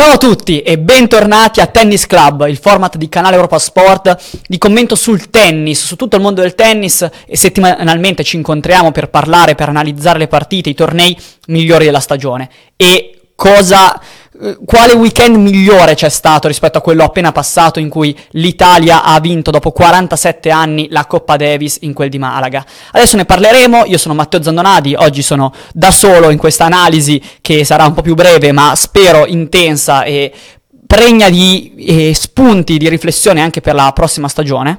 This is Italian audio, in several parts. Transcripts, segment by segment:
Ciao a tutti e bentornati a Tennis Club, il format di Canale Europa Sport. Di commento sul tennis, su tutto il mondo del tennis e settimanalmente ci incontriamo per parlare, per analizzare le partite, i tornei migliori della stagione. E cosa quale weekend migliore c'è stato rispetto a quello appena passato in cui l'Italia ha vinto dopo 47 anni la Coppa Davis in quel di Malaga. Adesso ne parleremo, io sono Matteo Zandonadi, oggi sono da solo in questa analisi che sarà un po' più breve ma spero intensa e pregna di eh, spunti di riflessione anche per la prossima stagione.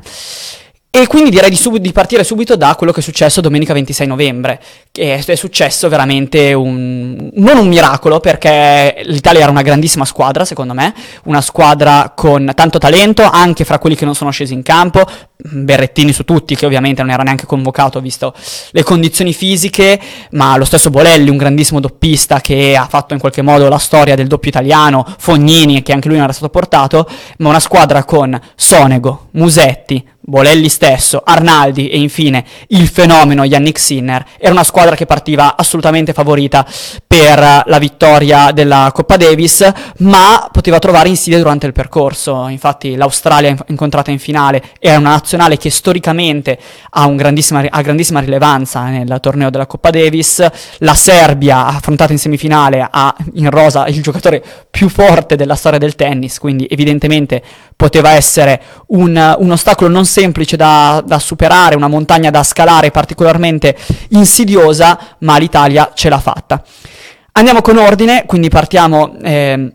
E quindi direi di, sub- di, partire subito da quello che è successo domenica 26 novembre, che è, è successo veramente un, non un miracolo, perché l'Italia era una grandissima squadra, secondo me, una squadra con tanto talento, anche fra quelli che non sono scesi in campo, Berrettini su tutti, che ovviamente non era neanche convocato visto le condizioni fisiche, ma lo stesso Bolelli, un grandissimo doppista che ha fatto in qualche modo la storia del doppio italiano, Fognini, che anche lui non era stato portato, ma una squadra con Sonego, Musetti, Bolelli stesso, Arnaldi e infine il fenomeno Yannick Sinner, era una squadra che partiva assolutamente favorita per la vittoria della Coppa Davis, ma poteva trovare insidie durante il percorso. Infatti l'Australia incontrata in finale era una nazionale che storicamente ha, grandissima, ha grandissima rilevanza nel torneo della Coppa Davis, la Serbia affrontata in semifinale ha in rosa il giocatore più forte della storia del tennis, quindi evidentemente poteva essere un, un ostacolo non semplice da, da, superare, una montagna da scalare particolarmente insidiosa, ma l'Italia ce l'ha fatta. Andiamo con ordine, quindi partiamo eh,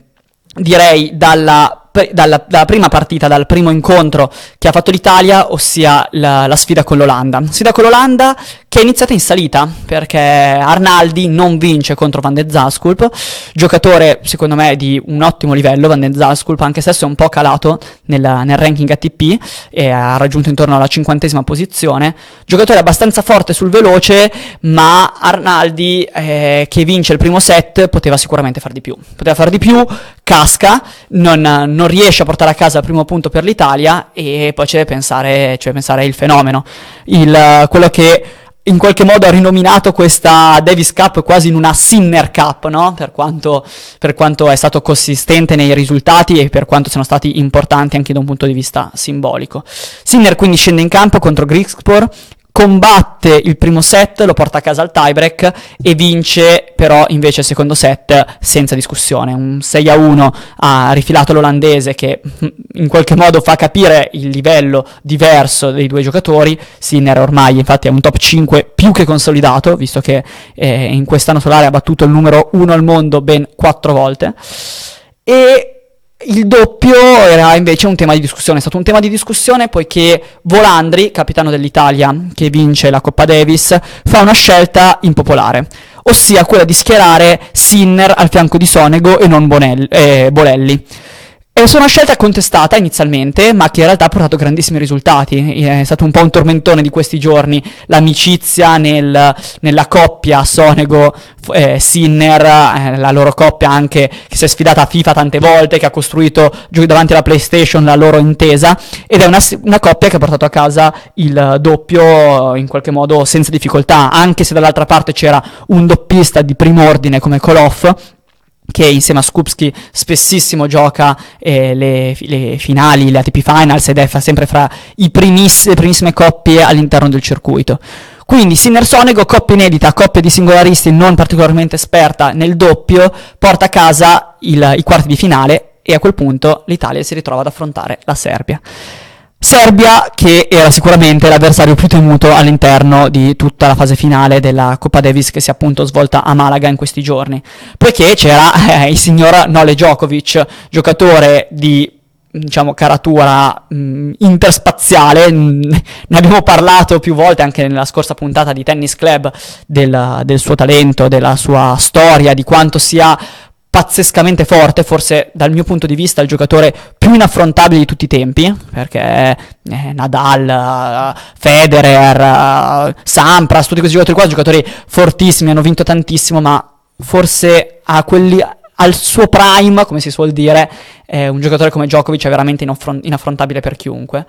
direi dalla dalla, dalla, prima partita, dal primo incontro che ha fatto l'Italia, ossia la, la, sfida con l'Olanda. Sfida con l'Olanda che è iniziata in salita, perché Arnaldi non vince contro Van de Zasculp, giocatore secondo me di un ottimo livello, Van de Zasculp, anche se è un po' calato nel, nel ranking ATP e ha raggiunto intorno alla cinquantesima posizione, giocatore abbastanza forte sul veloce, ma Arnaldi eh, che vince il primo set poteva sicuramente far di più, poteva far di più, casca, non, non riesce a portare a casa il primo punto per l'Italia e poi c'è da pensare, c'è pensare il fenomeno, il, quello che in qualche modo ha rinominato questa Davis Cup quasi in una Sinner Cup, no? per, quanto, per, quanto, è stato consistente nei risultati e per quanto siano stati importanti anche da un punto di vista simbolico. Sinner quindi scende in campo contro Grigspor combatte il primo set, lo porta a casa al tiebreak e vince però invece il secondo set senza discussione. Un 6 a 1 ha rifilato l'olandese che mm, in qualche modo fa capire il livello diverso dei due giocatori. Sinner ormai infatti è un top 5 più che consolidato, visto che eh, in quest'anno solare ha battuto il numero 1 al mondo ben 4 volte. E il doppio era invece un tema di discussione, è stato un tema di discussione poiché Volandri, capitano dell'Italia che vince la Coppa Davis, fa una scelta impopolare, ossia quella di schierare Sinner al fianco di Sonego e non Bonelli, eh, Bolelli. È una scelta contestata inizialmente, ma che in realtà ha portato grandissimi risultati. È stato un po' un tormentone di questi giorni. L'amicizia nel, nella coppia Sonego-Sinner, eh, la loro coppia anche che si è sfidata a FIFA tante volte, che ha costruito davanti alla PlayStation la loro intesa, ed è una, una coppia che ha portato a casa il doppio in qualche modo senza difficoltà, anche se dall'altra parte c'era un doppista di primo ordine come Koloff che insieme a Skupski spessissimo gioca eh, le, le, finali, le ATP Finals ed è sempre fra primiss- le primissime coppie all'interno del circuito. Quindi Sinner-Sonego, coppia inedita, coppia di singolaristi non particolarmente esperta nel doppio, porta a casa il, i quarti di finale e a quel punto l'Italia si ritrova ad affrontare la Serbia. Serbia che era sicuramente l'avversario più temuto all'interno di tutta la fase finale della Coppa Davis che si è appunto svolta a Malaga in questi giorni, poiché c'era eh, il signor Nole Djokovic, giocatore di diciamo caratura mh, interspaziale, ne abbiamo parlato più volte anche nella scorsa puntata di Tennis Club del, del suo talento, della sua storia, di quanto sia pazzescamente forte, forse dal mio punto di vista il giocatore più inaffrontabile di tutti i tempi, perché eh, Nadal, uh, Federer, uh, Sampras, tutti questi giocatori qua, giocatori fortissimi, hanno vinto tantissimo, ma forse a quelli, al suo prime, come si suol dire, eh, un giocatore come Djokovic è veramente inaffron- inaffrontabile per chiunque.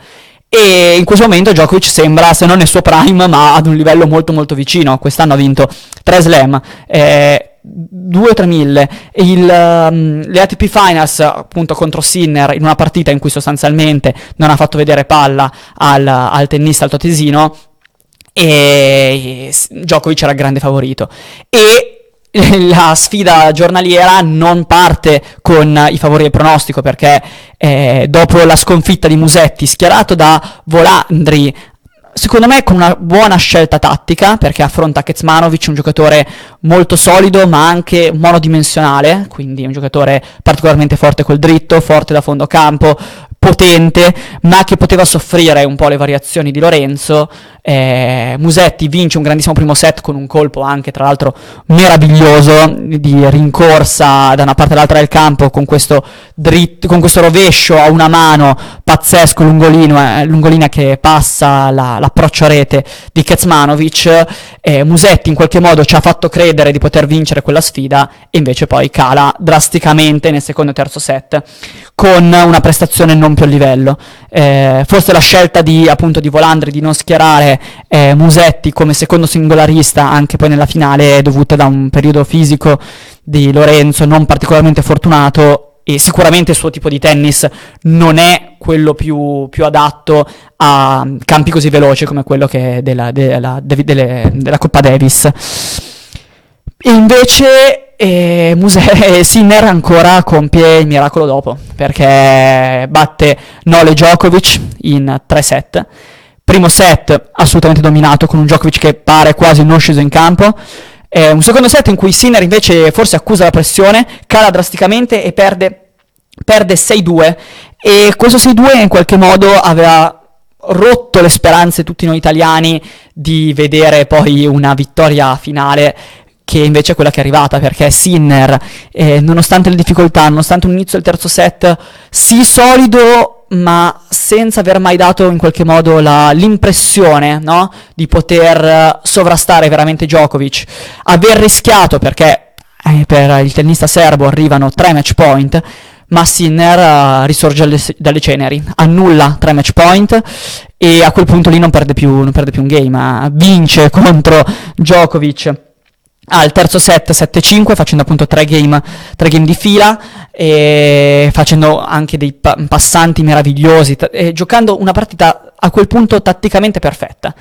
E in questo momento Djokovic sembra, se non nel suo prime, ma ad un livello molto molto vicino. Quest'anno ha vinto 3 slam. Eh, 2 o 3 mille, il, um, le ATP Finals appunto contro Sinner in una partita in cui sostanzialmente non ha fatto vedere palla al, al tennista altoatesino e Djokovic era il grande favorito. E la sfida giornaliera non parte con i favori del pronostico perché eh, dopo la sconfitta di Musetti schierato da Volandri secondo me con una buona scelta tattica, perché affronta Kecmanovic, un giocatore molto solido ma anche monodimensionale, quindi un giocatore particolarmente forte col dritto, forte da fondo campo, potente, ma che poteva soffrire un po' le variazioni di Lorenzo. Eh, Musetti vince un grandissimo primo set con un colpo anche, tra l'altro, meraviglioso di rincorsa da una parte all'altra del campo con questo, dritto, con questo rovescio a una mano pazzesco, lungolino, eh, lungolina che passa la, l'approccio a rete di Kecmanovic. Eh, Musetti in qualche modo ci ha fatto credere di poter vincere quella sfida e invece poi cala drasticamente nel secondo e terzo set con una prestazione non più a livello. Eh, forse la scelta di, appunto, di Volandri di non schierare eh, Musetti come secondo singolarista anche poi nella finale è dovuta da un periodo fisico di Lorenzo non particolarmente fortunato e sicuramente il suo tipo di tennis non è quello più, più adatto a campi così veloci come quello che della, della, della, della Coppa Davis. E invece e Muse- Sinner ancora compie il miracolo dopo, perché batte Nole Djokovic in 3 set. Primo set assolutamente dominato con un Djokovic che pare quasi non sceso in campo. Eh, un secondo set in cui Sinner invece forse accusa la pressione, cala drasticamente e perde, perde 6-2. E questo 6-2 in qualche modo aveva rotto le speranze tutti noi italiani di vedere poi una vittoria finale che invece è quella che è arrivata, perché Sinner, eh, nonostante le difficoltà, nonostante un inizio del terzo set, sì solido, ma senza aver mai dato in qualche modo la, l'impressione no? di poter sovrastare veramente Djokovic, aver rischiato, perché eh, per il tennista serbo arrivano tre match point, ma Sinner uh, risorge alle, dalle ceneri, annulla tre match point e a quel punto lì non perde più, non perde più un game, vince contro Djokovic al terzo set 7-5 facendo appunto tre game, tre game di fila e facendo anche dei pa- passanti meravigliosi t- giocando una partita a quel punto tatticamente perfetta.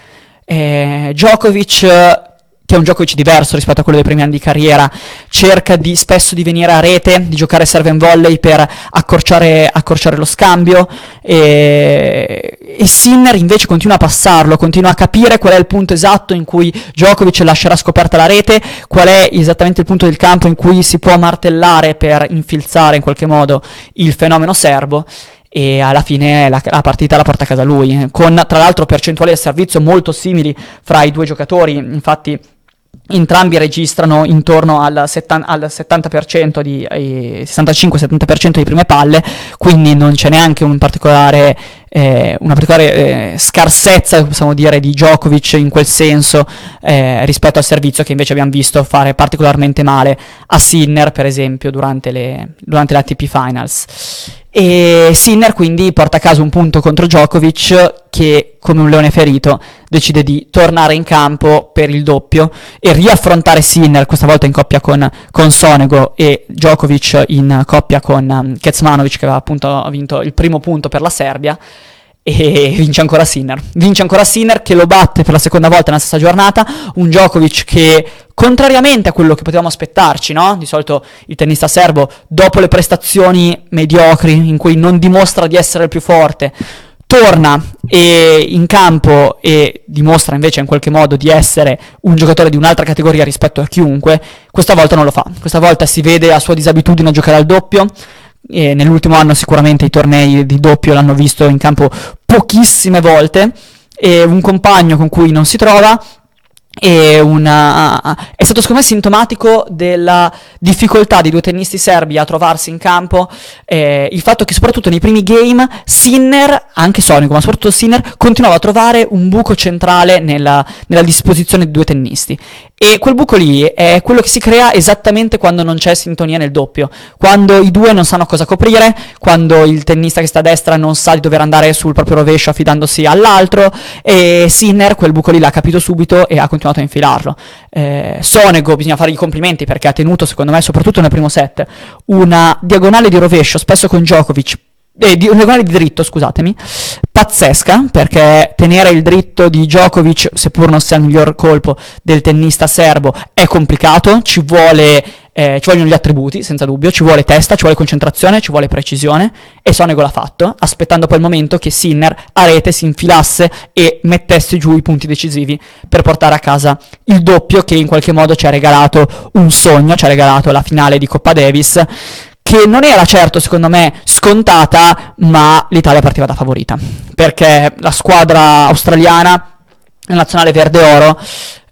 E Djokovic che è un gioco diverso rispetto a quello dei primi anni di carriera, cerca di, spesso di venire a rete, di giocare serve and volley per accorciare, accorciare lo scambio. E, e, Sinner invece continua a passarlo, continua a capire qual è il punto esatto in cui Djokovic lascerà scoperta la rete, qual è esattamente il punto del campo in cui si può martellare per infilzare in qualche modo il fenomeno serbo. E alla fine la, la, partita la porta a casa lui, con tra l'altro percentuali di servizio molto simili fra i due giocatori, infatti Entrambi registrano intorno al, setta- al 70% di, eh, 65-70% di prime palle, quindi non c'è neanche un particolare, eh, una particolare eh, scarsezza, possiamo dire, di Djokovic in quel senso eh, rispetto al servizio che invece abbiamo visto fare particolarmente male a Sinner, per esempio, durante le, durante le ATP Finals. E Sinner quindi porta a casa un punto contro Djokovic che, come un leone ferito, decide di tornare in campo per il doppio e riaffrontare Sinner, questa volta in coppia con, con Sonego e Djokovic in coppia con um, Kecmanovic che aveva appunto vinto il primo punto per la Serbia e vince ancora Sinner. Vince ancora Sinner che lo batte per la seconda volta nella stessa giornata, un Djokovic che contrariamente a quello che potevamo aspettarci, no? Di solito il tennista serbo dopo le prestazioni mediocri in cui non dimostra di essere il più forte, torna in campo e dimostra invece in qualche modo di essere un giocatore di un'altra categoria rispetto a chiunque, questa volta non lo fa. Questa volta si vede la sua disabitudine a giocare al doppio, e nell'ultimo anno sicuramente i tornei di doppio l'hanno visto in campo pochissime volte, e un compagno con cui non si trova, una, è stato secondo me sintomatico della difficoltà dei due tennisti serbi a trovarsi in campo eh, il fatto che soprattutto nei primi game Sinner, anche Sonico ma soprattutto Sinner continuava a trovare un buco centrale nella, nella disposizione dei due tennisti. E quel buco lì è quello che si crea esattamente quando non c'è sintonia nel doppio, quando i due non sanno cosa coprire, quando il tennista che sta a destra non sa di dover andare sul proprio rovescio affidandosi all'altro e Sinner quel buco lì l'ha capito subito e ha continuato continuato a infilarlo. Eh, Sonego bisogna fare i complimenti perché ha tenuto, secondo me, soprattutto nel primo set, una diagonale di rovescio, spesso con Djokovic, eh, di, una diagonale di dritto, scusatemi, pazzesca, perché tenere il dritto di Djokovic, seppur non sia il miglior colpo del tennista serbo, è complicato, ci vuole eh, ci vogliono gli attributi, senza dubbio, ci vuole testa, ci vuole concentrazione, ci vuole precisione e Sonego l'ha fatto, aspettando poi il momento che Sinner a rete si infilasse e mettesse giù i punti decisivi per portare a casa il doppio che in qualche modo ci ha regalato un sogno, ci ha regalato la finale di Coppa Davis che non era certo secondo me scontata, ma l'Italia partiva da favorita, perché la squadra australiana la nazionale verde-oro,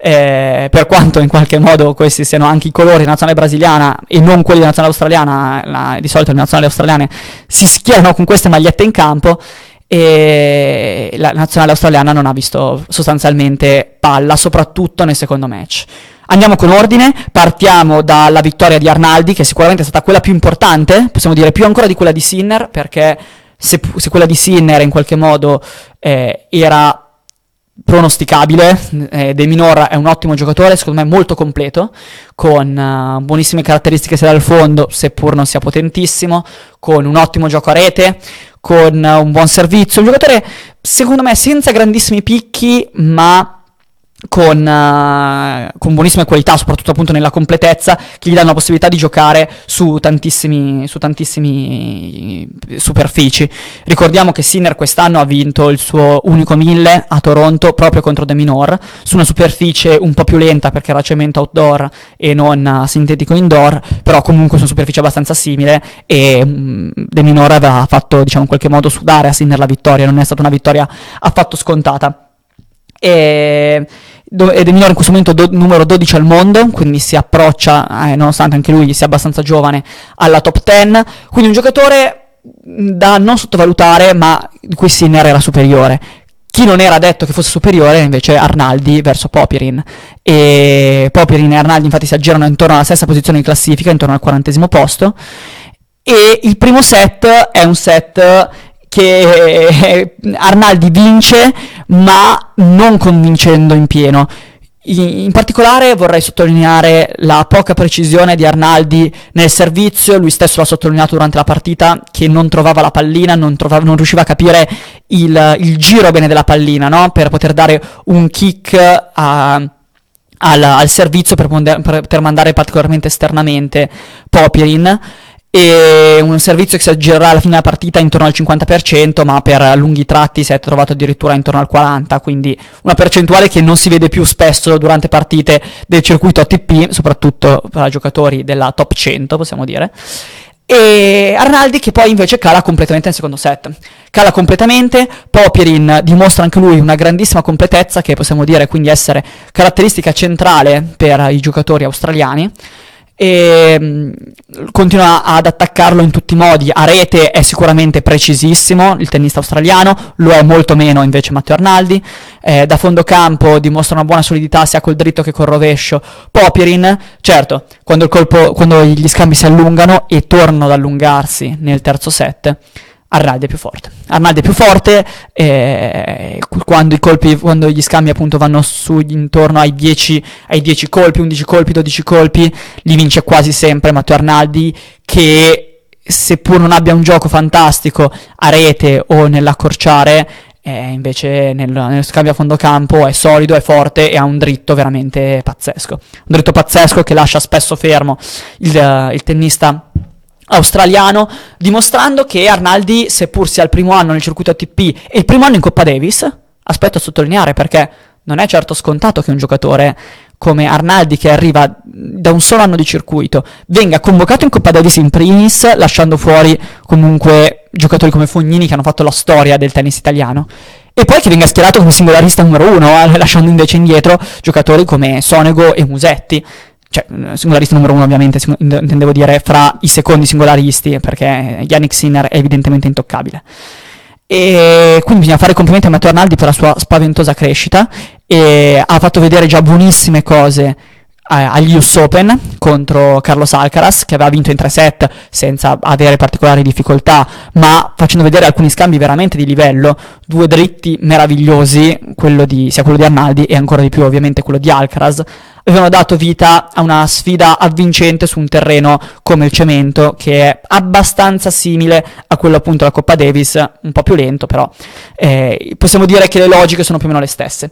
eh, per quanto in qualche modo questi siano anche i colori della nazionale brasiliana e non quelli della nazionale australiana, la, di solito le nazionali australiane si schierano con queste magliette in campo e la nazionale australiana non ha visto sostanzialmente palla, soprattutto nel secondo match. Andiamo con ordine, partiamo dalla vittoria di Arnaldi, che sicuramente è stata quella più importante, possiamo dire più ancora di quella di Sinner, perché se, se quella di Sinner in qualche modo eh, era pronosticabile. Eh, De Minor è un ottimo giocatore, secondo me molto completo, con uh, buonissime caratteristiche sia dal fondo, seppur non sia potentissimo, con un ottimo gioco a rete, con uh, un buon servizio. Un giocatore, secondo me, senza grandissimi picchi, ma con, uh, con, buonissime qualità, soprattutto appunto nella completezza, che gli danno la possibilità di giocare su tantissimi, su tantissimi superfici. Ricordiamo che Sinner quest'anno ha vinto il suo unico mille a Toronto proprio contro De Minor, su una superficie un po' più lenta perché era cemento outdoor e non uh, sintetico indoor, però comunque su una superficie abbastanza simile e um, De Minor aveva fatto diciamo in qualche modo sudare a Sinner la vittoria, non è stata una vittoria affatto scontata. E ed è minore in questo momento do- numero 12 al mondo, quindi si approccia, eh, nonostante anche lui sia abbastanza giovane, alla top 10. Quindi un giocatore da non sottovalutare, ma di cui Sinner era superiore. Chi non era detto che fosse superiore invece Arnaldi verso Popirin. E Popirin e Arnaldi infatti si aggirano intorno alla stessa posizione in classifica, intorno al quarantesimo posto. E il primo set è un set che eh, Arnaldi vince ma non convincendo in pieno. In particolare vorrei sottolineare la poca precisione di Arnaldi nel servizio, lui stesso l'ha sottolineato durante la partita che non trovava la pallina, non, trovava, non riusciva a capire il, il, giro bene della pallina no? per poter dare un kick a, al, al, servizio per, per mandare particolarmente esternamente Popirin e un servizio che si aggirerà alla fine della partita intorno al 50%, ma per lunghi tratti si è trovato addirittura intorno al 40%, quindi una percentuale che non si vede più spesso durante partite del circuito ATP, soprattutto per giocatori della top 100, possiamo dire. E Arnaldi che poi invece cala completamente nel secondo set. Cala completamente, Popierin dimostra anche lui una grandissima completezza che possiamo dire quindi essere caratteristica centrale per i giocatori australiani e mm, continua ad attaccarlo in tutti i modi. A rete è sicuramente precisissimo il tennista australiano, lo è molto meno invece Matteo Arnaldi. Eh, da fondo campo dimostra una buona solidità sia col dritto che col rovescio. Popierin, certo, quando, colpo, quando gli scambi si allungano e tornano ad allungarsi nel terzo set Arnaldi è più forte. Arnaldi è più forte eh, quando, colpi, quando, gli scambi appunto vanno su intorno ai 10, ai 10 colpi, 11 colpi, 12 colpi, li vince quasi sempre Matteo Arnaldi che seppur non abbia un gioco fantastico a rete o nell'accorciare, eh, invece nel, nello scambio a fondo campo è solido, è forte e ha un dritto veramente pazzesco. Un dritto pazzesco che lascia spesso fermo il, il tennista australiano, dimostrando che Arnaldi, seppur sia il primo anno nel circuito ATP e il primo anno in Coppa Davis, aspetto a sottolineare perché non è certo scontato che un giocatore come Arnaldi, che arriva da un solo anno di circuito, venga convocato in Coppa Davis in primis, lasciando fuori comunque giocatori come Fognini che hanno fatto la storia del tennis italiano. E poi che venga schierato come singolarista numero uno, eh, lasciando invece indietro giocatori come Sonego e Musetti cioè eh, singolarista numero uno ovviamente intendevo dire fra i secondi singolaristi perché Yannick Sinner è evidentemente intoccabile. E quindi bisogna fare complimenti a Matteo Arnaldi per la sua spaventosa crescita e ha fatto vedere già buonissime cose agli US Open contro Carlos Alcaraz che aveva vinto in tre set senza avere particolari difficoltà ma facendo vedere alcuni scambi veramente di livello due dritti meravigliosi quello di, sia quello di Arnaldi e ancora di più ovviamente quello di Alcaraz avevano dato vita a una sfida avvincente su un terreno come il cemento che è abbastanza simile a quello appunto della Coppa Davis un po' più lento però eh, possiamo dire che le logiche sono più o meno le stesse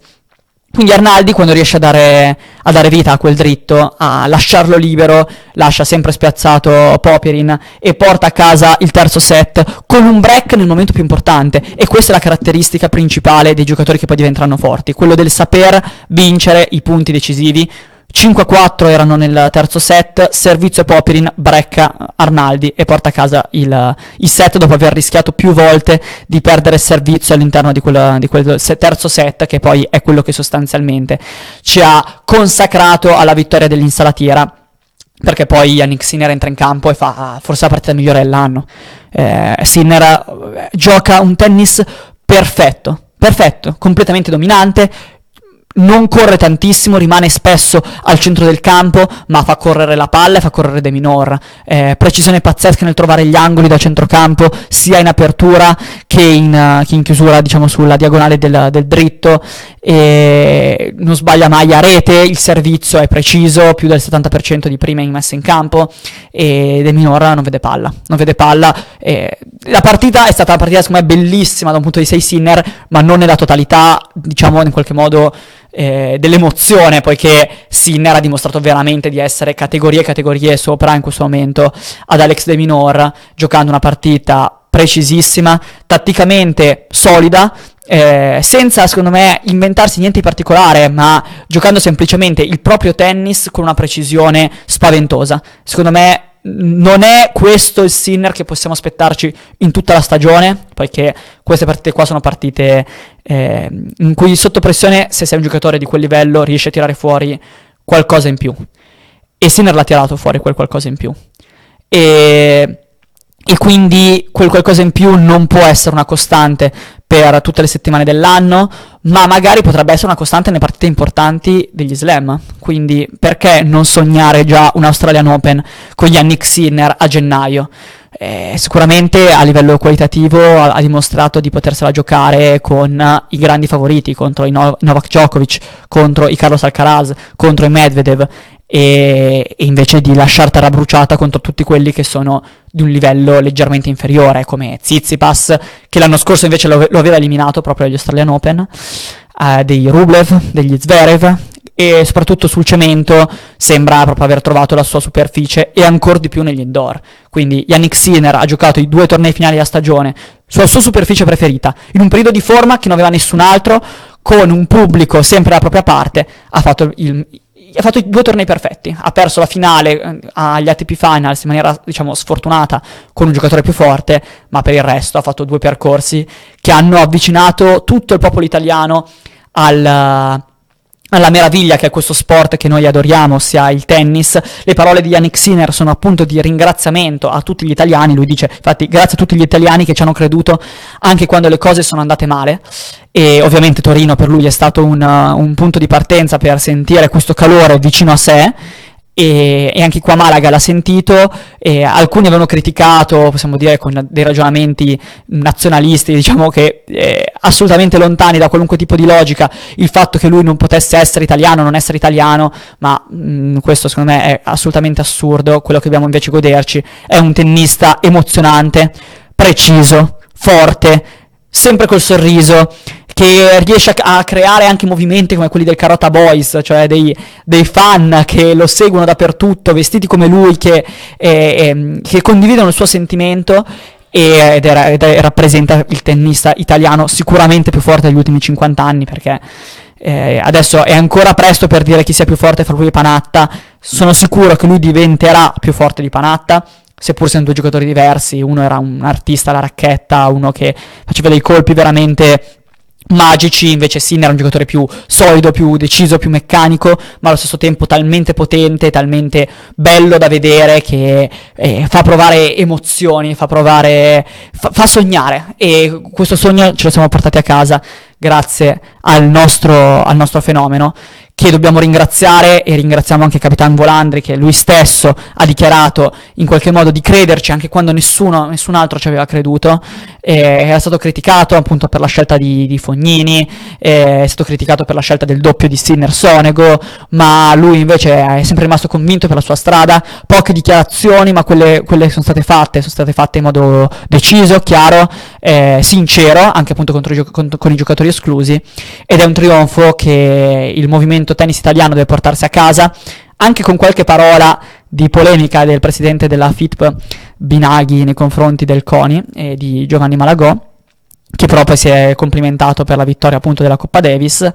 quindi Arnaldi quando riesce a dare, a dare, vita a quel dritto, a lasciarlo libero, lascia sempre spiazzato Popirin e porta a casa il terzo set con un break nel momento più importante. E questa è la caratteristica principale dei giocatori che poi diventeranno forti, quello del saper vincere i punti decisivi 5-4 erano nel terzo set, servizio Popirin, brecca Arnaldi e porta a casa il, il, set dopo aver rischiato più volte di perdere servizio all'interno di quel, di quel terzo set che poi è quello che sostanzialmente ci ha consacrato alla vittoria dell'insalatiera perché poi Yannick Sinner entra in campo e fa forse la partita migliore dell'anno. Eh, Sinner eh, gioca un tennis perfetto, perfetto, completamente dominante, non corre tantissimo, rimane spesso al centro del campo, ma fa correre la palla e fa correre De Minor. Eh, precisione pazzesca nel trovare gli angoli da centrocampo, sia in apertura che in, uh, che in chiusura, diciamo, sulla diagonale del, del, dritto. E non sbaglia mai a rete, il servizio è preciso, più del 70% di prime in messa in campo, e De Minor non vede palla. Non vede palla. Eh, la partita è stata una partita, secondo me, bellissima da un punto di vista di Sinner, ma non nella totalità, diciamo, in qualche modo eh, dell'emozione, poiché Sinner ha dimostrato veramente di essere categorie e categorie sopra in questo momento ad Alex De Minor, giocando una partita precisissima, tatticamente solida, eh, senza secondo me inventarsi niente di particolare, ma giocando semplicemente il proprio tennis con una precisione spaventosa. Secondo me non è questo il Sinner che possiamo aspettarci in tutta la stagione, poiché queste partite qua sono partite eh, in cui sotto pressione, se sei un giocatore di quel livello, riesci a tirare fuori qualcosa in più. E Sinner l'ha tirato fuori quel qualcosa in più. E, e quindi quel qualcosa in più non può essere una costante per tutte le settimane dell'anno, ma magari potrebbe essere una costante nelle partite importanti degli slam. Quindi perché non sognare già un Australian Open con Yannick Sinner a gennaio? Eh, sicuramente a livello qualitativo ha, ha, dimostrato di potersela giocare con i grandi favoriti, contro i no- Novak Djokovic, contro i Carlos Alcaraz, contro i Medvedev e, e, invece di lasciar terra bruciata contro tutti quelli che sono di un livello leggermente inferiore, come Tsitsipas, che l'anno scorso invece lo, lo aveva eliminato proprio agli Australian Open, eh, dei Rublev, degli Zverev, e soprattutto sul cemento sembra proprio aver trovato la sua superficie e ancora di più negli indoor. Quindi Yannick Sinner ha giocato i due tornei finali a stagione sulla sua superficie preferita, in un periodo di forma che non aveva nessun altro, con un pubblico sempre alla propria parte, ha fatto il, ha fatto due tornei perfetti, ha perso la finale eh, agli ATP Finals in maniera diciamo sfortunata con un giocatore più forte, ma per il resto ha fatto due percorsi che hanno avvicinato tutto il popolo italiano al, alla meraviglia che è questo sport che noi adoriamo, ossia il tennis. Le parole di Yannick Sinner sono appunto di ringraziamento a tutti gli italiani, lui dice infatti grazie a tutti gli italiani che ci hanno creduto anche quando le cose sono andate male. E ovviamente Torino per lui è stato un, un punto di partenza per sentire questo calore vicino a sé e, e, anche qua Malaga l'ha sentito, e alcuni avevano criticato, possiamo dire con dei ragionamenti nazionalisti, diciamo che eh, assolutamente lontani da qualunque tipo di logica, il fatto che lui non potesse essere italiano, non essere italiano, ma mh, mm, questo secondo me è assolutamente assurdo, quello che dobbiamo invece goderci è un tennista emozionante, preciso, forte, sempre col sorriso, che riesce a, creare anche movimenti come quelli del Carota Boys, cioè dei, dei fan che lo seguono dappertutto, vestiti come lui, che, eh, che condividono il suo sentimento ed, era, ed è, rappresenta il tennista italiano sicuramente più forte degli ultimi 50 anni perché eh, adesso è ancora presto per dire chi sia più forte fra lui e Panatta, sono sicuro che lui diventerà più forte di Panatta seppur siano due giocatori diversi, uno era un artista alla racchetta, uno che faceva dei colpi veramente magici, invece Sinner è un giocatore più solido, più deciso, più meccanico, ma allo stesso tempo talmente potente, talmente bello da vedere che eh, fa provare emozioni, fa provare, fa, fa, sognare e questo sogno ce lo siamo portati a casa grazie al nostro, al nostro fenomeno che dobbiamo ringraziare e ringraziamo anche Capitan Volandri che lui stesso ha dichiarato in qualche modo di crederci anche quando nessuno, nessun altro ci aveva creduto. Eh, era stato criticato appunto per la scelta di, di Fognini, eh, è stato criticato per la scelta del doppio di Sinner Sonego, ma lui invece è sempre rimasto convinto per la sua strada. Poche dichiarazioni, ma quelle, quelle sono state fatte, sono state fatte in modo deciso, chiaro, eh, sincero, anche appunto contro, con, con i giocatori esclusi. Ed è un trionfo che il movimento tennis italiano deve portarsi a casa, anche con qualche parola di polemica del presidente della FITP Binaghi nei confronti del CONI e di Giovanni Malagò, che proprio si è complimentato per la vittoria appunto della Coppa Davis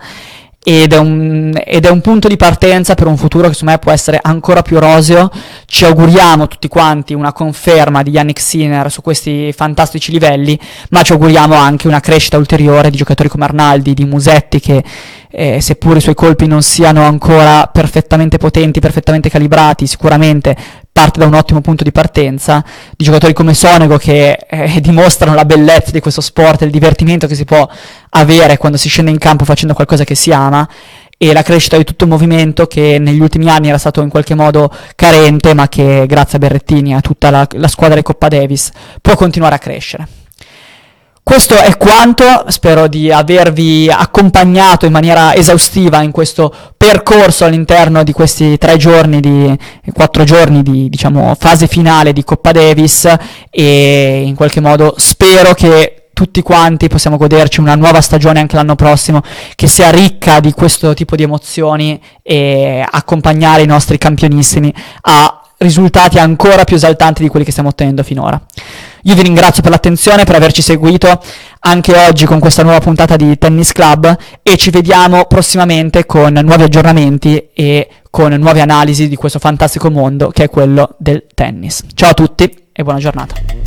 ed è, un, ed è, un, punto di partenza per un futuro che secondo me può essere ancora più roseo. Ci auguriamo tutti quanti una conferma di Yannick Sinner su questi fantastici livelli, ma ci auguriamo anche una crescita ulteriore di giocatori come Arnaldi, di Musetti che eh, seppur i suoi colpi non siano ancora perfettamente potenti, perfettamente calibrati, sicuramente parte da un ottimo punto di partenza, di giocatori come Sonego che eh, dimostrano la bellezza di questo sport, il divertimento che si può avere quando si scende in campo facendo qualcosa che si ama e la crescita di tutto il movimento che negli ultimi anni era stato in qualche modo carente ma che grazie a Berrettini e a tutta la, la squadra di Coppa Davis può continuare a crescere. Questo è quanto, spero di avervi accompagnato in maniera esaustiva in questo percorso all'interno di questi tre giorni, di, quattro giorni di diciamo, fase finale di Coppa Davis e in qualche modo spero che tutti quanti possiamo goderci una nuova stagione anche l'anno prossimo che sia ricca di questo tipo di emozioni e accompagnare i nostri campionissimi a risultati ancora più esaltanti di quelli che stiamo ottenendo finora. Io vi ringrazio per l'attenzione, per averci seguito anche oggi con questa nuova puntata di Tennis Club e ci vediamo prossimamente con nuovi aggiornamenti e con nuove analisi di questo fantastico mondo che è quello del tennis. Ciao a tutti e buona giornata.